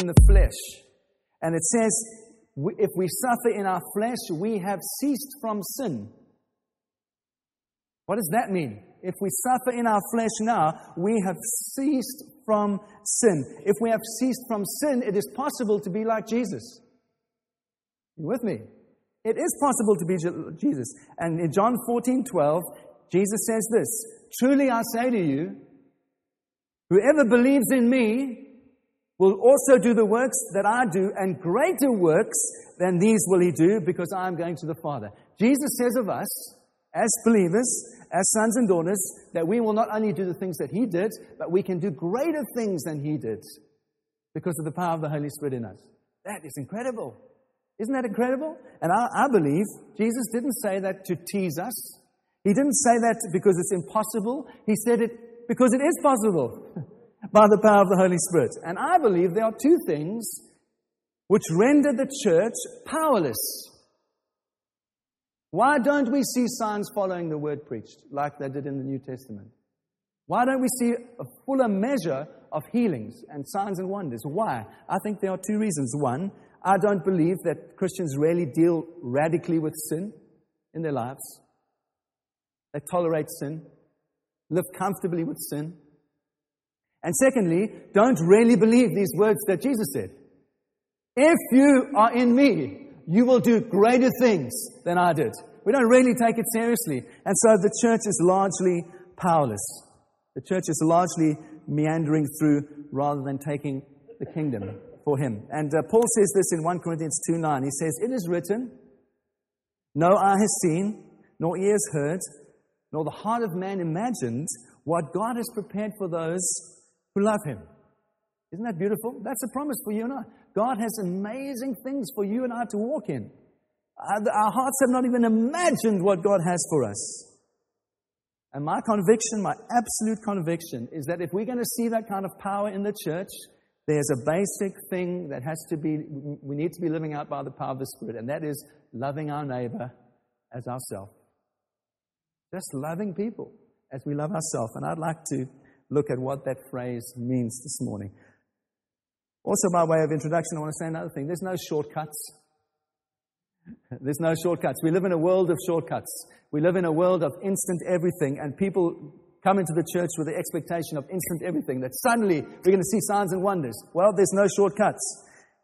in the flesh. And it says, if we suffer in our flesh, we have ceased from sin. What does that mean? If we suffer in our flesh now, we have ceased from sin. If we have ceased from sin, it is possible to be like Jesus. You with me? It is possible to be Jesus. And in John 14 12, Jesus says this Truly I say to you, whoever believes in me will also do the works that I do, and greater works than these will he do, because I am going to the Father. Jesus says of us, as believers, as sons and daughters, that we will not only do the things that he did, but we can do greater things than he did because of the power of the Holy Spirit in us. That is incredible. Isn't that incredible? And I, I believe Jesus didn't say that to tease us. He didn't say that because it's impossible. He said it because it is possible by the power of the Holy Spirit. And I believe there are two things which render the church powerless. Why don't we see signs following the word preached like they did in the New Testament? Why don't we see a fuller measure of healings and signs and wonders? Why? I think there are two reasons. One, I don't believe that Christians really deal radically with sin in their lives. They tolerate sin, live comfortably with sin. And secondly, don't really believe these words that Jesus said. If you are in me, you will do greater things than I did. We don't really take it seriously. And so the church is largely powerless. The church is largely meandering through rather than taking the kingdom for him. And uh, Paul says this in 1 Corinthians 2 9. He says, It is written, No eye has seen, nor ears heard, nor the heart of man imagined what God has prepared for those who love him. Isn't that beautiful? That's a promise for you and I. God has amazing things for you and I to walk in. Uh, our hearts have not even imagined what God has for us. And my conviction, my absolute conviction, is that if we're going to see that kind of power in the church, there's a basic thing that has to be, we need to be living out by the power of the Spirit, and that is loving our neighbor as ourselves. Just loving people as we love ourselves. And I'd like to look at what that phrase means this morning. Also, by way of introduction, I want to say another thing. There's no shortcuts. There's no shortcuts. We live in a world of shortcuts. We live in a world of instant everything, and people come into the church with the expectation of instant everything, that suddenly we're going to see signs and wonders. Well, there's no shortcuts.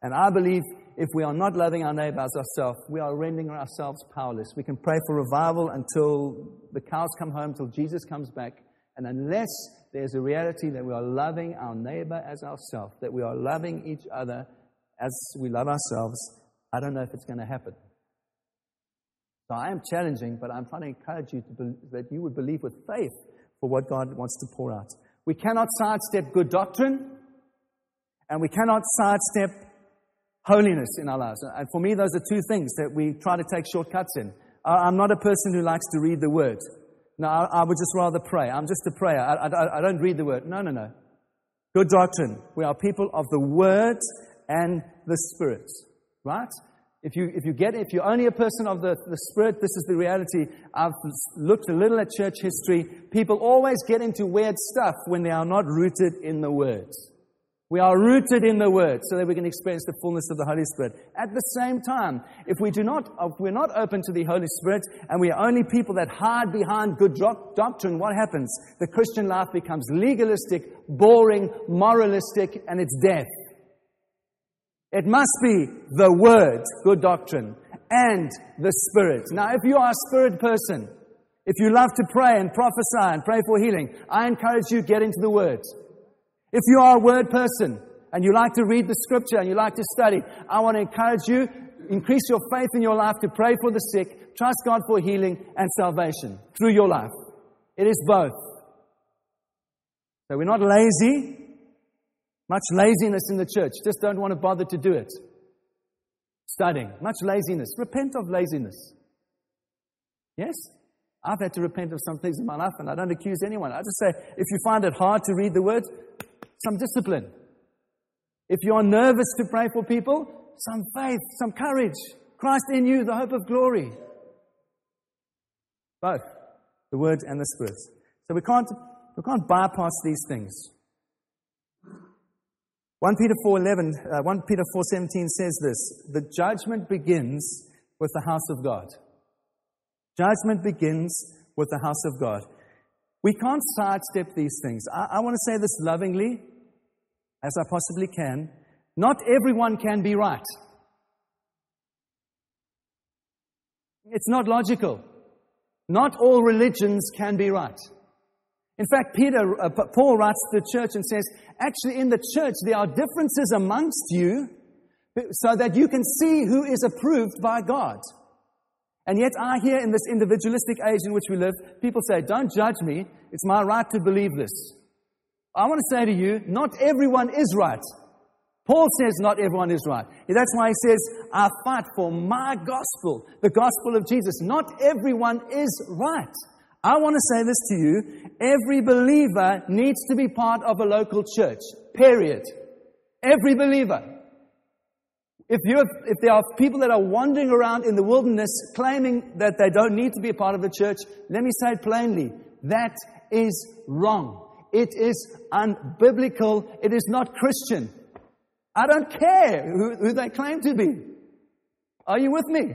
And I believe if we are not loving our neighbor as ourselves, we are rendering ourselves powerless. We can pray for revival until the cows come home, until Jesus comes back. And unless there's a reality that we are loving our neighbor as ourselves, that we are loving each other as we love ourselves, I don't know if it's going to happen. So I am challenging, but I'm trying to encourage you to be, that you would believe with faith for what God wants to pour out. We cannot sidestep good doctrine, and we cannot sidestep holiness in our lives. And for me, those are two things that we try to take shortcuts in. I'm not a person who likes to read the word. No, I, would just rather pray. I'm just a prayer. I, I, I don't read the word. No, no, no. Good doctrine. We are people of the word and the spirit. Right? If you, if you get, if you're only a person of the, the Spirit, this is the reality. I've looked a little at church history. People always get into weird stuff when they are not rooted in the Word. We are rooted in the Word so that we can experience the fullness of the Holy Spirit. At the same time, if we do not, if we're not open to the Holy Spirit and we are only people that hide behind good doctrine, what happens? The Christian life becomes legalistic, boring, moralistic, and it's death. It must be the Word, good doctrine, and the Spirit. Now, if you are a Spirit person, if you love to pray and prophesy and pray for healing, I encourage you get into the Word. If you are a Word person and you like to read the Scripture and you like to study, I want to encourage you increase your faith in your life to pray for the sick, trust God for healing and salvation through your life. It is both. So we're not lazy. Much laziness in the church. Just don't want to bother to do it. Studying. Much laziness. Repent of laziness. Yes? I've had to repent of some things in my life and I don't accuse anyone. I just say, if you find it hard to read the word, some discipline. If you're nervous to pray for people, some faith, some courage. Christ in you, the hope of glory. Both the word and the spirit. So we can't, we can't bypass these things. 1 Peter 4:11, uh, 1 Peter 4:17 says this: "The judgment begins with the house of God." Judgment begins with the house of God. We can't sidestep these things. I, I want to say this lovingly, as I possibly can. Not everyone can be right. It's not logical. Not all religions can be right. In fact, Peter, uh, Paul writes to the church and says, actually, in the church, there are differences amongst you so that you can see who is approved by God. And yet, I hear in this individualistic age in which we live, people say, Don't judge me. It's my right to believe this. I want to say to you, not everyone is right. Paul says not everyone is right. That's why he says, I fight for my gospel, the gospel of Jesus. Not everyone is right. I want to say this to you. Every believer needs to be part of a local church. Period. Every believer. If, if there are people that are wandering around in the wilderness claiming that they don't need to be a part of the church, let me say it plainly. That is wrong. It is unbiblical. It is not Christian. I don't care who, who they claim to be. Are you with me?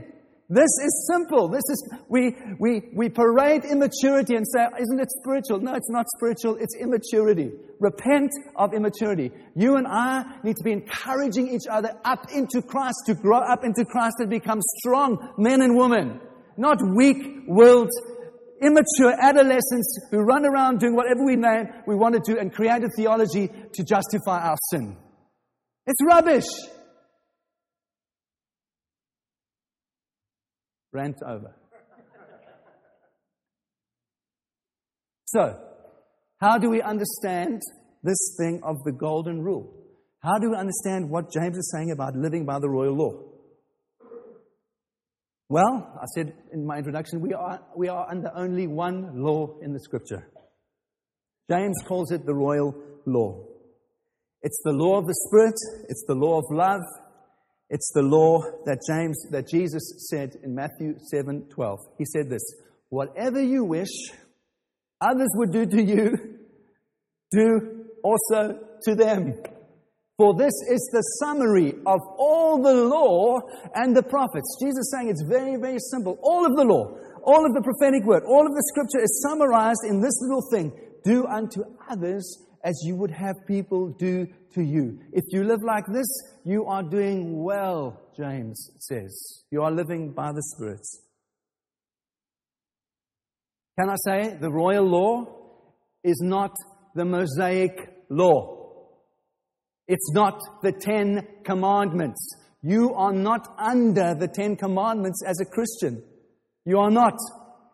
This is simple. This is, we, we, we parade immaturity and say, isn't it spiritual? No, it's not spiritual. It's immaturity. Repent of immaturity. You and I need to be encouraging each other up into Christ, to grow up into Christ and become strong men and women. Not weak-willed, immature adolescents who run around doing whatever we name, we want to do and create a theology to justify our sin. It's rubbish. Rant over. So, how do we understand this thing of the golden rule? How do we understand what James is saying about living by the royal law? Well, I said in my introduction, we are, we are under only one law in the scripture. James calls it the royal law. It's the law of the Spirit, it's the law of love, it's the law that James, that Jesus said in Matthew 7 12. He said this Whatever you wish others would do to you, do also to them. For this is the summary of all the law and the prophets. Jesus saying it's very, very simple. All of the law, all of the prophetic word, all of the scripture is summarized in this little thing. Do unto others as you would have people do to you. If you live like this, you are doing well, James says. You are living by the Spirit. Can I say the royal law is not the Mosaic law? It's not the Ten Commandments. You are not under the Ten Commandments as a Christian. You are not.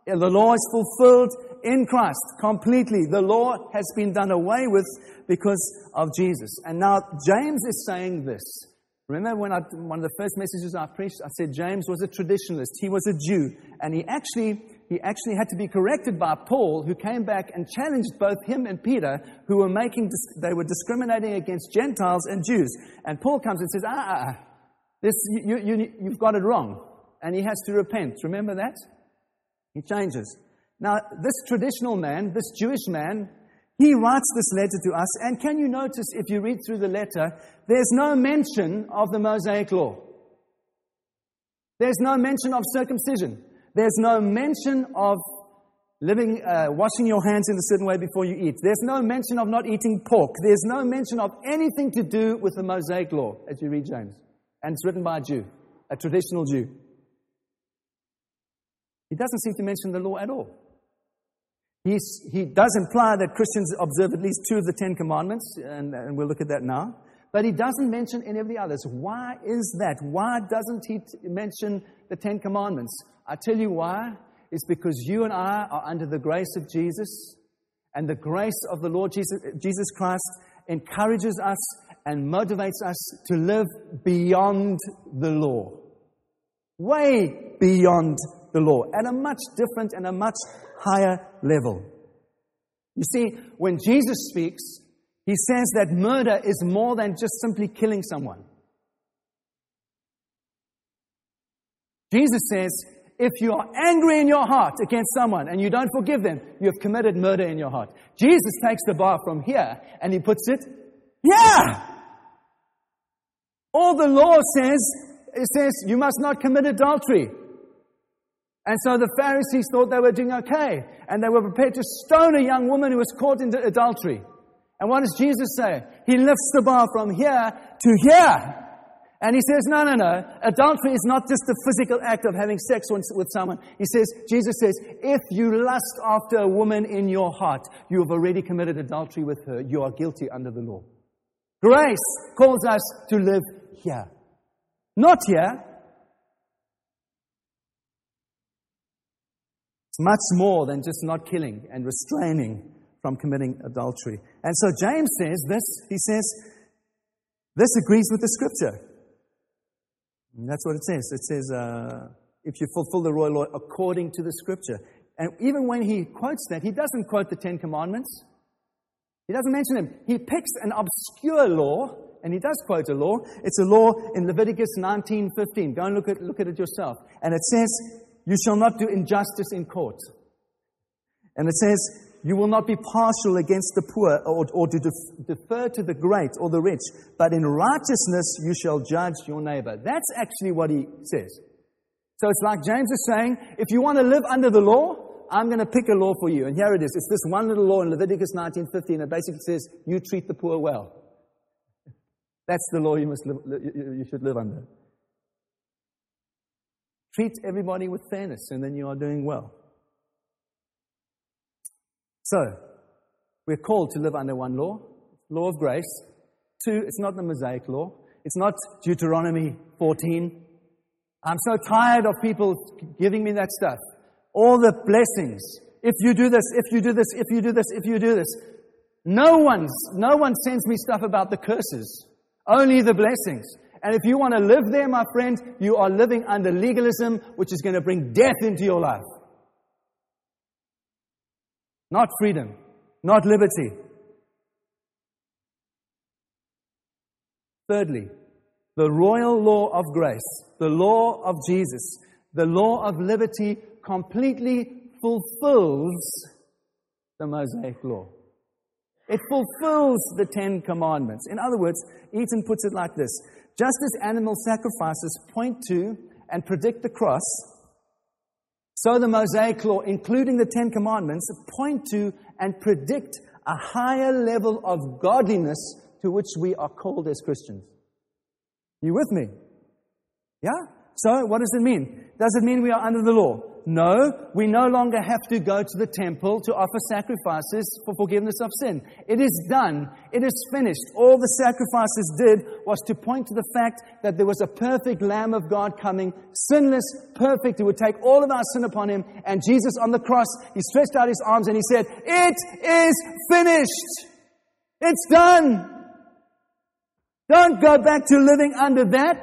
The law is fulfilled in Christ completely. The law has been done away with because of Jesus. And now James is saying this. Remember when I, one of the first messages I preached, I said James was a traditionalist. He was a Jew. And he actually, he actually had to be corrected by Paul, who came back and challenged both him and Peter, who were making, they were discriminating against Gentiles and Jews. And Paul comes and says, ah, ah, ah this, you, you, you've got it wrong. And he has to repent. Remember that? He changes. Now, this traditional man, this Jewish man, he writes this letter to us, and can you notice if you read through the letter, there's no mention of the Mosaic law. There's no mention of circumcision. There's no mention of living, uh, washing your hands in a certain way before you eat. There's no mention of not eating pork. There's no mention of anything to do with the Mosaic law as you read James. And it's written by a Jew, a traditional Jew. He doesn't seem to mention the law at all. He's, he does imply that Christians observe at least two of the Ten Commandments, and, and we'll look at that now. But he doesn't mention any of the others. Why is that? Why doesn't he t- mention the Ten Commandments? I tell you why. It's because you and I are under the grace of Jesus, and the grace of the Lord Jesus, Jesus Christ encourages us and motivates us to live beyond the law. Way beyond the law, at a much different and a much higher level. You see, when Jesus speaks, he says that murder is more than just simply killing someone. Jesus says, if you are angry in your heart against someone and you don't forgive them, you have committed murder in your heart. Jesus takes the bar from here and he puts it, yeah! All the law says, it says you must not commit adultery. And so the Pharisees thought they were doing okay. And they were prepared to stone a young woman who was caught in adultery. And what does Jesus say? He lifts the bar from here to here. And he says, no, no, no. Adultery is not just the physical act of having sex with someone. He says, Jesus says, if you lust after a woman in your heart, you have already committed adultery with her. You are guilty under the law. Grace calls us to live here. Not here. Much more than just not killing and restraining from committing adultery. And so James says this, he says, this agrees with the scripture. And that's what it says. It says, uh, if you fulfill the royal law according to the scripture. And even when he quotes that, he doesn't quote the Ten Commandments. He doesn't mention them. He picks an obscure law, and he does quote a law. It's a law in Leviticus 19:15. Go and look at, look at it yourself. And it says, You shall not do injustice in court. And it says, you will not be partial against the poor or, or to def- defer to the great or the rich, but in righteousness you shall judge your neighbor. That's actually what he says. So it's like James is saying, if you want to live under the law, I'm going to pick a law for you. And here it is. It's this one little law in Leviticus 19:15 that basically says, you treat the poor well. That's the law you, must live, you should live under. Treat everybody with fairness, and then you are doing well. So, we're called to live under one law, law of grace. Two, it's not the Mosaic law. It's not Deuteronomy 14. I'm so tired of people giving me that stuff. All the blessings. If you do this, if you do this, if you do this, if you do this. No one's, no one sends me stuff about the curses. Only the blessings. And if you want to live there, my friends, you are living under legalism, which is going to bring death into your life. Not freedom, not liberty. Thirdly, the royal law of grace, the law of Jesus, the law of liberty completely fulfills the Mosaic law. It fulfills the Ten Commandments. In other words, Eaton puts it like this Just as animal sacrifices point to and predict the cross, so the Mosaic Law, including the Ten Commandments, point to and predict a higher level of godliness to which we are called as Christians. You with me? Yeah? So, what does it mean? Does it mean we are under the law? No, we no longer have to go to the temple to offer sacrifices for forgiveness of sin. It is done. It is finished. All the sacrifices did was to point to the fact that there was a perfect Lamb of God coming, sinless, perfect, who would take all of our sin upon him. And Jesus on the cross, he stretched out his arms and he said, It is finished. It's done. Don't go back to living under that.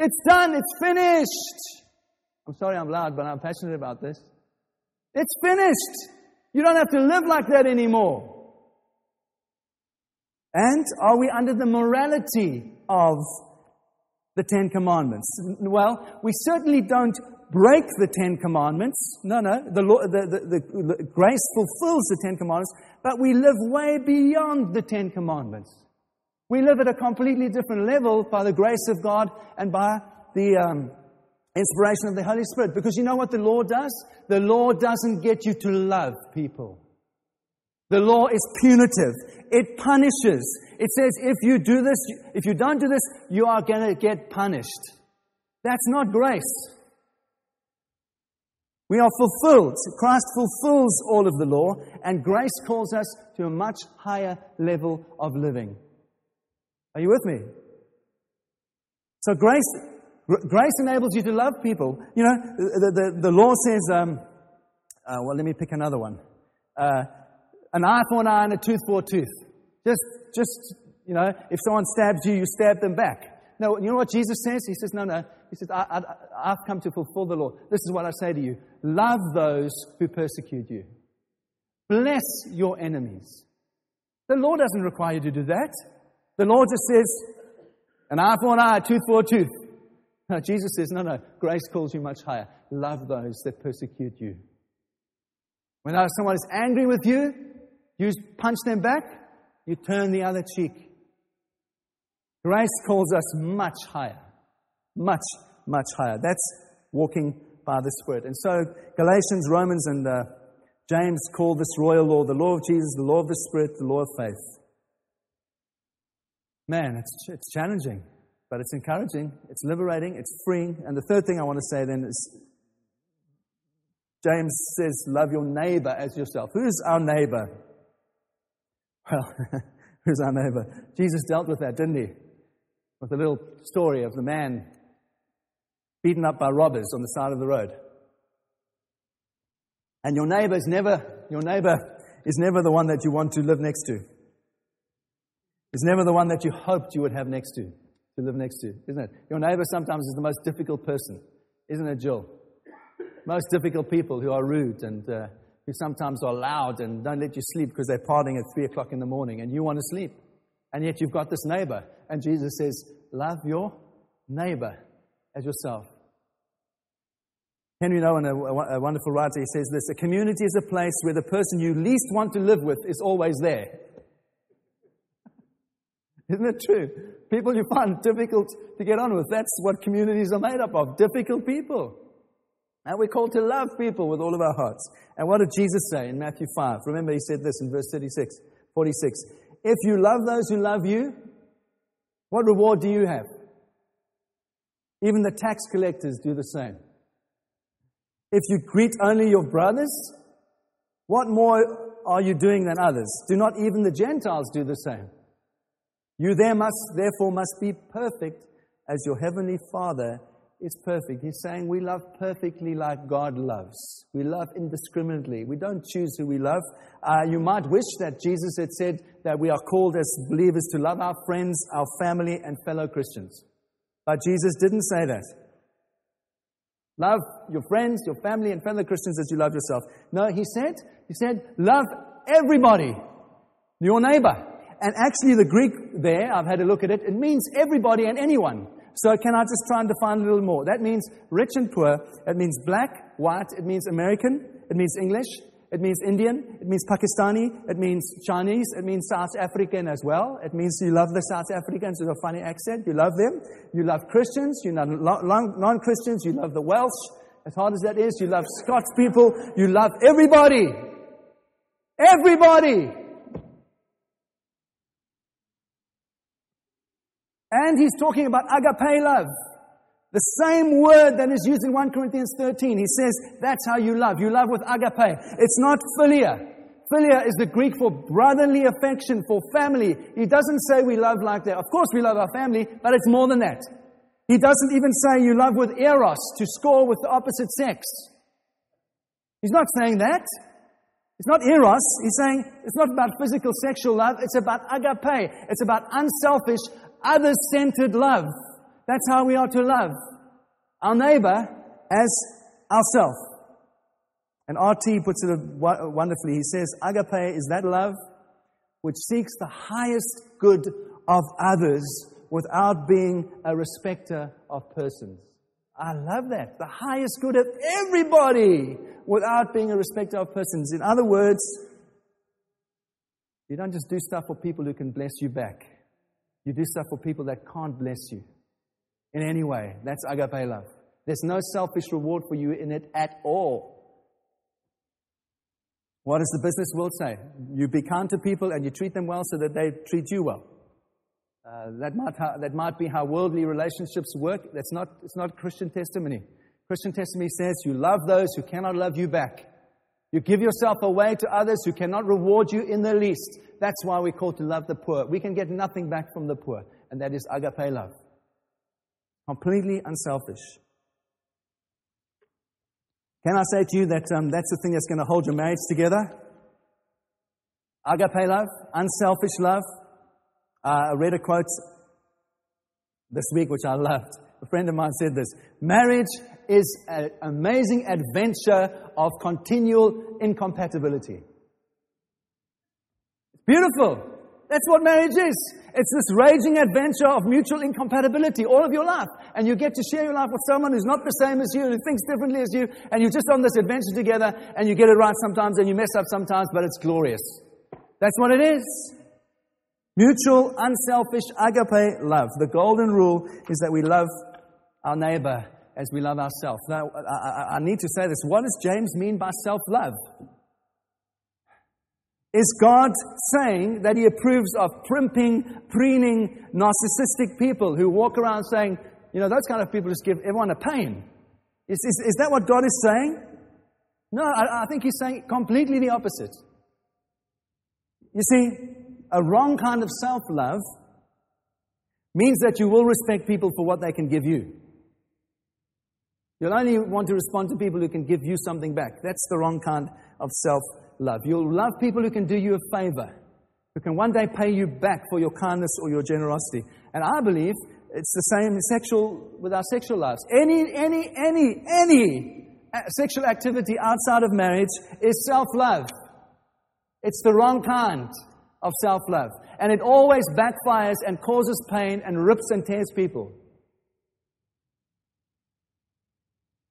It's done. It's finished. I'm sorry I'm loud, but I'm passionate about this. It's finished. You don't have to live like that anymore. And are we under the morality of the Ten Commandments? Well, we certainly don't break the Ten Commandments. No, no. The, law, the, the, the, grace fulfills the Ten Commandments, but we live way beyond the Ten Commandments. We live at a completely different level by the grace of God and by the, um, inspiration of the Holy Spirit. Because you know what the law does? The law doesn't get you to love people. The law is punitive. It punishes. It says if you do this, if you don't do this, you are going to get punished. That's not grace. We are fulfilled. Christ fulfills all of the law, and grace calls us to a much higher level of living. Are you with me? So grace Grace enables you to love people. You know, the, the, the law says, um, uh, well, let me pick another one. Uh, an eye for an eye and a tooth for a tooth. Just, just, you know, if someone stabs you, you stab them back. No, you know what Jesus says? He says, no, no. He says, I, I, I've come to fulfill the law. This is what I say to you. Love those who persecute you. Bless your enemies. The law doesn't require you to do that. The law just says, an eye for an eye, a tooth for a tooth. No, Jesus says, no, no, grace calls you much higher. Love those that persecute you. When someone is angry with you, you punch them back, you turn the other cheek. Grace calls us much higher. Much, much higher. That's walking by the Spirit. And so Galatians, Romans, and uh, James call this royal law the law of Jesus, the law of the Spirit, the law of faith. Man, it's, it's challenging, but it's encouraging, it's liberating, it's freeing. And the third thing I want to say then is James says, Love your neighbor as yourself. Who's our neighbor? Well, who's our neighbor? Jesus dealt with that, didn't he? With the little story of the man beaten up by robbers on the side of the road. And your neighbor is never, your neighbor is never the one that you want to live next to. Is never the one that you hoped you would have next to, to live next to, isn't it? Your neighbor sometimes is the most difficult person, isn't it, Jill? Most difficult people who are rude and uh, who sometimes are loud and don't let you sleep because they're partying at 3 o'clock in the morning and you want to sleep. And yet you've got this neighbor. And Jesus says, Love your neighbor as yourself. Henry Nouwen, a, a wonderful writer, he says this A community is a place where the person you least want to live with is always there. Isn't it true? People you find difficult to get on with. That's what communities are made up of difficult people. And we're called to love people with all of our hearts. And what did Jesus say in Matthew 5? Remember, he said this in verse 36, 46. If you love those who love you, what reward do you have? Even the tax collectors do the same. If you greet only your brothers, what more are you doing than others? Do not even the Gentiles do the same? You there must, therefore must be perfect as your heavenly Father is perfect. He's saying we love perfectly like God loves. We love indiscriminately. We don't choose who we love. Uh, you might wish that Jesus had said that we are called as believers to love our friends, our family, and fellow Christians. But Jesus didn't say that. Love your friends, your family, and fellow Christians as you love yourself. No, he said, he said, love everybody, your neighbor. And actually, the Greek there, I've had a look at it, it means everybody and anyone. So, can I just try and define a little more? That means rich and poor. It means black, white. It means American. It means English. It means Indian. It means Pakistani. It means Chinese. It means South African as well. It means you love the South Africans with a funny accent. You love them. You love Christians. You love non Christians. You love the Welsh. As hard as that is, you love Scots people. You love everybody. Everybody. And he's talking about agape love. The same word that is used in 1 Corinthians 13. He says, that's how you love. You love with agape. It's not philia. Philia is the Greek for brotherly affection, for family. He doesn't say we love like that. Of course we love our family, but it's more than that. He doesn't even say you love with eros, to score with the opposite sex. He's not saying that. It's not eros. He's saying it's not about physical sexual love. It's about agape. It's about unselfish, other centered love. That's how we are to love our neighbor as ourselves. And R.T. puts it wonderfully. He says, Agape is that love which seeks the highest good of others without being a respecter of persons. I love that. The highest good of everybody without being a respecter of persons. In other words, you don't just do stuff for people who can bless you back. You do stuff for people that can't bless you in any way. That's agape love. There's no selfish reward for you in it at all. What does the business world say? You be kind to people and you treat them well so that they treat you well. Uh, that, might ha- that might be how worldly relationships work. That's not, it's not Christian testimony. Christian testimony says you love those who cannot love you back. You give yourself away to others who cannot reward you in the least. That's why we're called to love the poor. We can get nothing back from the poor, and that is agape love. Completely unselfish. Can I say to you that um, that's the thing that's going to hold your marriage together? Agape love, unselfish love. Uh, I read a quote this week which I loved. A friend of mine said this Marriage is an amazing adventure of continual incompatibility. It's Beautiful. That's what marriage is. It's this raging adventure of mutual incompatibility all of your life. And you get to share your life with someone who's not the same as you, who thinks differently as you, and you're just on this adventure together, and you get it right sometimes, and you mess up sometimes, but it's glorious. That's what it is. Mutual, unselfish, agape love. The golden rule is that we love our neighbor as we love ourselves. Now, I, I, I need to say this. What does James mean by self love? Is God saying that He approves of primping, preening, narcissistic people who walk around saying, you know, those kind of people just give everyone a pain? Is, is, is that what God is saying? No, I, I think He's saying completely the opposite. You see, a wrong kind of self love means that you will respect people for what they can give you. You'll only want to respond to people who can give you something back. That's the wrong kind of self love. You'll love people who can do you a favor, who can one day pay you back for your kindness or your generosity. And I believe it's the same sexual with our sexual lives. Any, any, any, any sexual activity outside of marriage is self love. It's the wrong kind of self love. And it always backfires and causes pain and rips and tears people.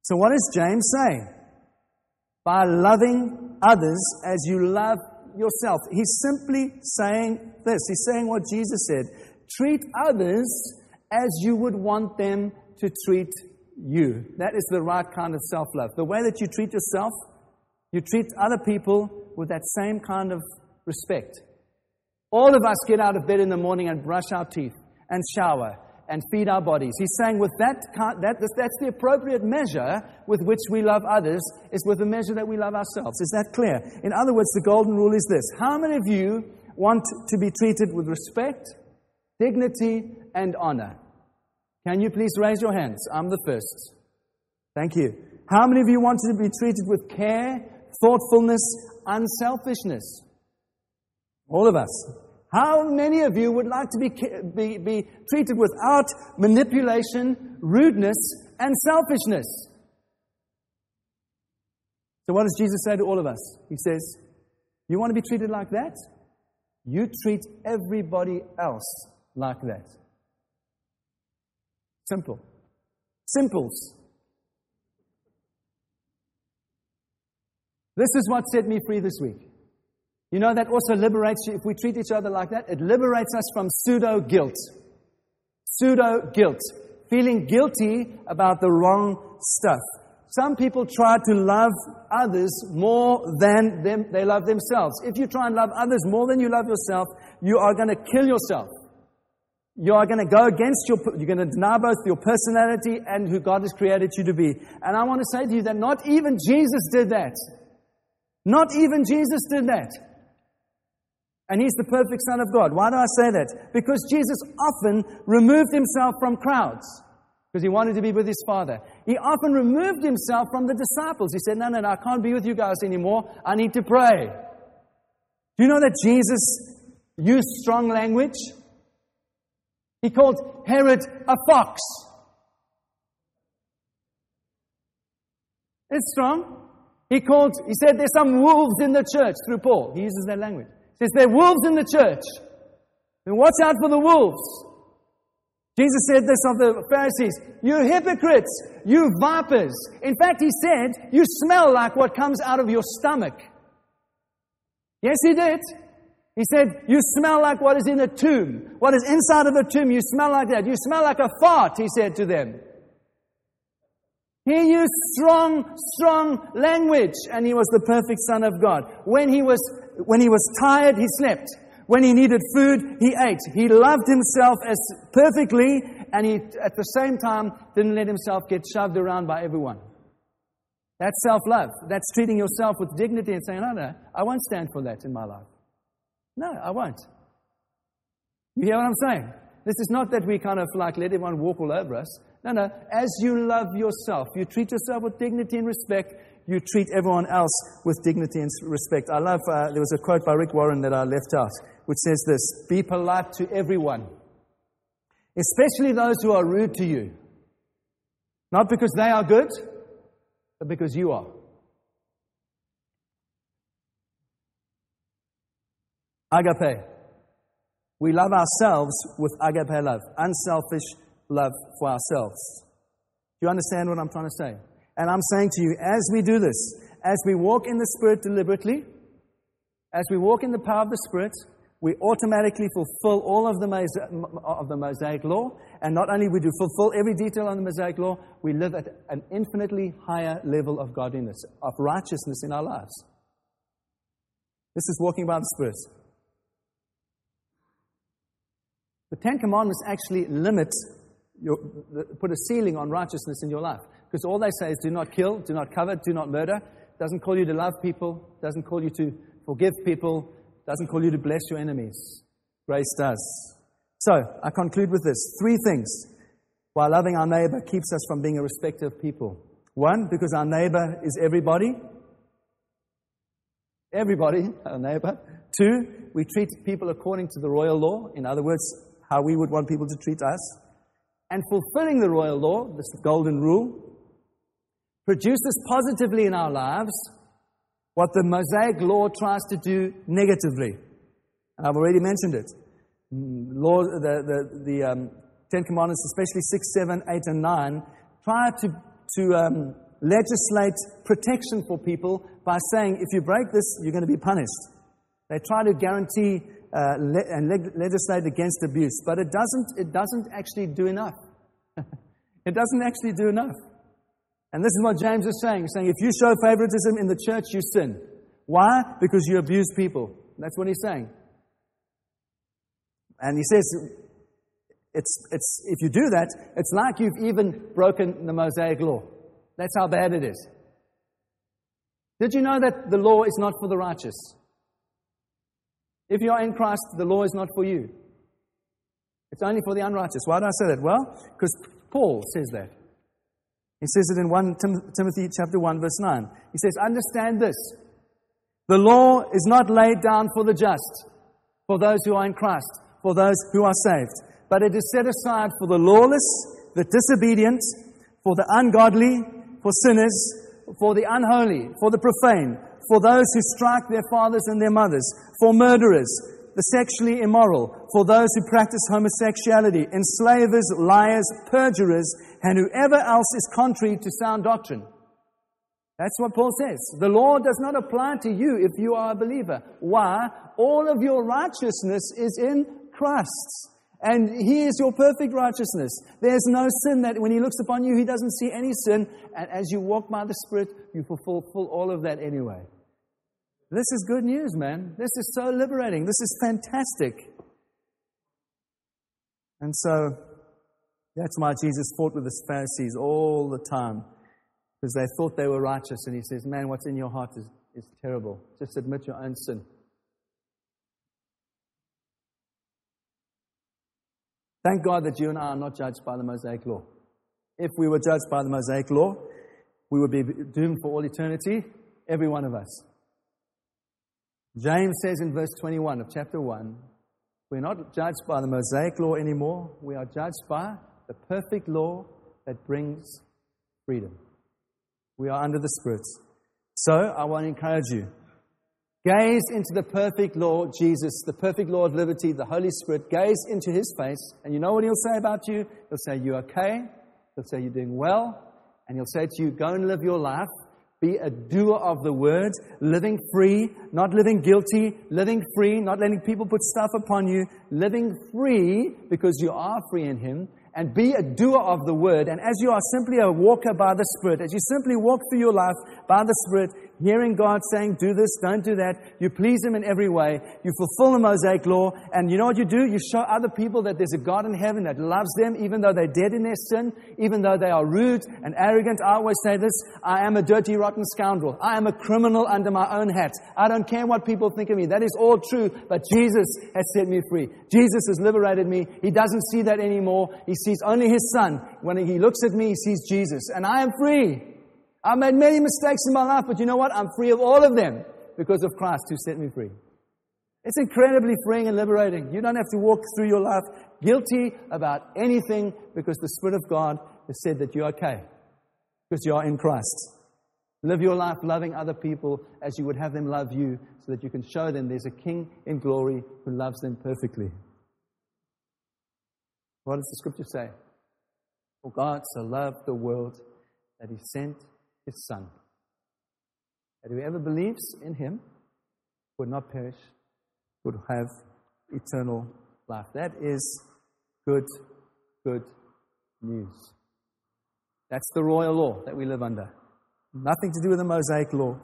So, what is James saying? By loving others as you love yourself. He's simply saying this. He's saying what Jesus said treat others as you would want them to treat you. That is the right kind of self love. The way that you treat yourself, you treat other people with that same kind of respect. All of us get out of bed in the morning and brush our teeth and shower and feed our bodies. He's saying with that, that that's the appropriate measure with which we love others is with the measure that we love ourselves. Is that clear? In other words, the golden rule is this. How many of you want to be treated with respect, dignity, and honor? Can you please raise your hands? I'm the first. Thank you. How many of you want to be treated with care, thoughtfulness, unselfishness? All of us. How many of you would like to be, be, be treated without manipulation, rudeness, and selfishness? So, what does Jesus say to all of us? He says, You want to be treated like that? You treat everybody else like that. Simple. Simples. This is what set me free this week. You know, that also liberates you. If we treat each other like that, it liberates us from pseudo guilt. Pseudo guilt. Feeling guilty about the wrong stuff. Some people try to love others more than them, they love themselves. If you try and love others more than you love yourself, you are going to kill yourself. You are going to go against your, you're going to deny both your personality and who God has created you to be. And I want to say to you that not even Jesus did that. Not even Jesus did that. And he's the perfect Son of God. Why do I say that? Because Jesus often removed himself from crowds because he wanted to be with his Father. He often removed himself from the disciples. He said, No, no, no, I can't be with you guys anymore. I need to pray. Do you know that Jesus used strong language? He called Herod a fox. It's strong. He called, he said, there's some wolves in the church through Paul. He uses that language says there are wolves in the church. Then watch out for the wolves. Jesus said this of the Pharisees You hypocrites, you vipers. In fact, he said, You smell like what comes out of your stomach. Yes, he did. He said, You smell like what is in a tomb. What is inside of a tomb, you smell like that. You smell like a fart, he said to them. He used strong, strong language, and he was the perfect Son of God. When he was when he was tired, he slept. When he needed food, he ate. He loved himself as perfectly, and he, at the same time, didn't let himself get shoved around by everyone. That's self love. That's treating yourself with dignity and saying, No, no, I won't stand for that in my life. No, I won't. You hear what I'm saying? This is not that we kind of like let everyone walk all over us. No, no. As you love yourself, you treat yourself with dignity and respect, you treat everyone else with dignity and respect. I love, uh, there was a quote by Rick Warren that I left out, which says this Be polite to everyone, especially those who are rude to you. Not because they are good, but because you are. Agape. We love ourselves with agape love, unselfish love for ourselves. Do you understand what I'm trying to say? And I'm saying to you, as we do this, as we walk in the Spirit deliberately, as we walk in the power of the Spirit, we automatically fulfill all of the, of the Mosaic law. And not only we do fulfill every detail on the Mosaic law, we live at an infinitely higher level of godliness, of righteousness in our lives. This is walking by the Spirit. The Ten Commandments actually limit, your, put a ceiling on righteousness in your life. Because all they say is do not kill, do not covet, do not murder. Doesn't call you to love people, doesn't call you to forgive people, doesn't call you to bless your enemies. Grace does. So, I conclude with this three things why loving our neighbor keeps us from being a respecter of people. One, because our neighbor is everybody. Everybody, our neighbor. Two, we treat people according to the royal law. In other words, how we would want people to treat us. And fulfilling the royal law, this golden rule, produces positively in our lives what the Mosaic law tries to do negatively. And I've already mentioned it. Mm, law, the, the, the um, Ten Commandments, especially 6, 7, 8, and 9, try to, to um, legislate protection for people by saying if you break this, you're going to be punished. They try to guarantee uh, le- and leg- legislate against abuse, but it doesn't, it doesn't actually do enough. it doesn't actually do enough. And this is what James is saying. He's saying if you show favoritism in the church, you sin. Why? Because you abuse people. That's what he's saying. And he says, it's, it's, if you do that, it's like you've even broken the Mosaic law. That's how bad it is. Did you know that the law is not for the righteous? If you are in Christ, the law is not for you. It's only for the unrighteous. Why do I say that? Well, because Paul says that. He says it in 1 Tim- Timothy chapter 1 verse 9. He says, "Understand this. The law is not laid down for the just, for those who are in Christ, for those who are saved, but it is set aside for the lawless, the disobedient, for the ungodly, for sinners, for the unholy, for the profane, for those who strike their fathers and their mothers, for murderers, the sexually immoral, for those who practice homosexuality, enslavers, liars, perjurers, and whoever else is contrary to sound doctrine. That's what Paul says. The law does not apply to you if you are a believer. Why? All of your righteousness is in Christ. And He is your perfect righteousness. There's no sin that when He looks upon you, He doesn't see any sin. And as you walk by the Spirit, you fulfill all of that anyway. This is good news, man. This is so liberating. This is fantastic. And so that's why Jesus fought with the Pharisees all the time, because they thought they were righteous. And he says, Man, what's in your heart is, is terrible. Just admit your own sin. Thank God that you and I are not judged by the Mosaic law. If we were judged by the Mosaic law, we would be doomed for all eternity, every one of us. James says in verse 21 of chapter 1 we're not judged by the Mosaic law anymore, we are judged by the perfect law that brings freedom. We are under the Spirit. So I want to encourage you. Gaze into the perfect law, Jesus, the perfect law of liberty, the Holy Spirit. Gaze into his face, and you know what he'll say about you? He'll say, You're okay. He'll say, You're doing well. And he'll say to you, Go and live your life be a doer of the word, living free, not living guilty, living free, not letting people put stuff upon you, living free because you are free in Him, and be a doer of the word. And as you are simply a walker by the Spirit, as you simply walk through your life by the Spirit, hearing God saying, do this, don't do that. You please Him in every way. You fulfill the Mosaic law. And you know what you do? You show other people that there's a God in heaven that loves them, even though they're dead in their sin, even though they are rude and arrogant. I always say this I am a dirty, rotten scoundrel. I am a criminal under my own hat. I don't care what people think of me. That is all true, but Jesus has set me free. Jesus has liberated me. He doesn't see that anymore. He sees only His Son. When He looks at me, He sees Jesus. And I am free. I've made many mistakes in my life, but you know what? I'm free of all of them because of Christ who set me free. It's incredibly freeing and liberating. You don't have to walk through your life guilty about anything because the Spirit of God has said that you're okay because you are in Christ. Live your life loving other people as you would have them love you so that you can show them there's a King in glory who loves them perfectly. What does the scripture say? For God so loved the world that he sent his Son. That whoever believes in him would not perish, would have eternal life. That is good, good news. That's the royal law that we live under. Nothing to do with the Mosaic law,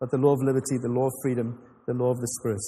but the law of liberty, the law of freedom, the law of the Spirit.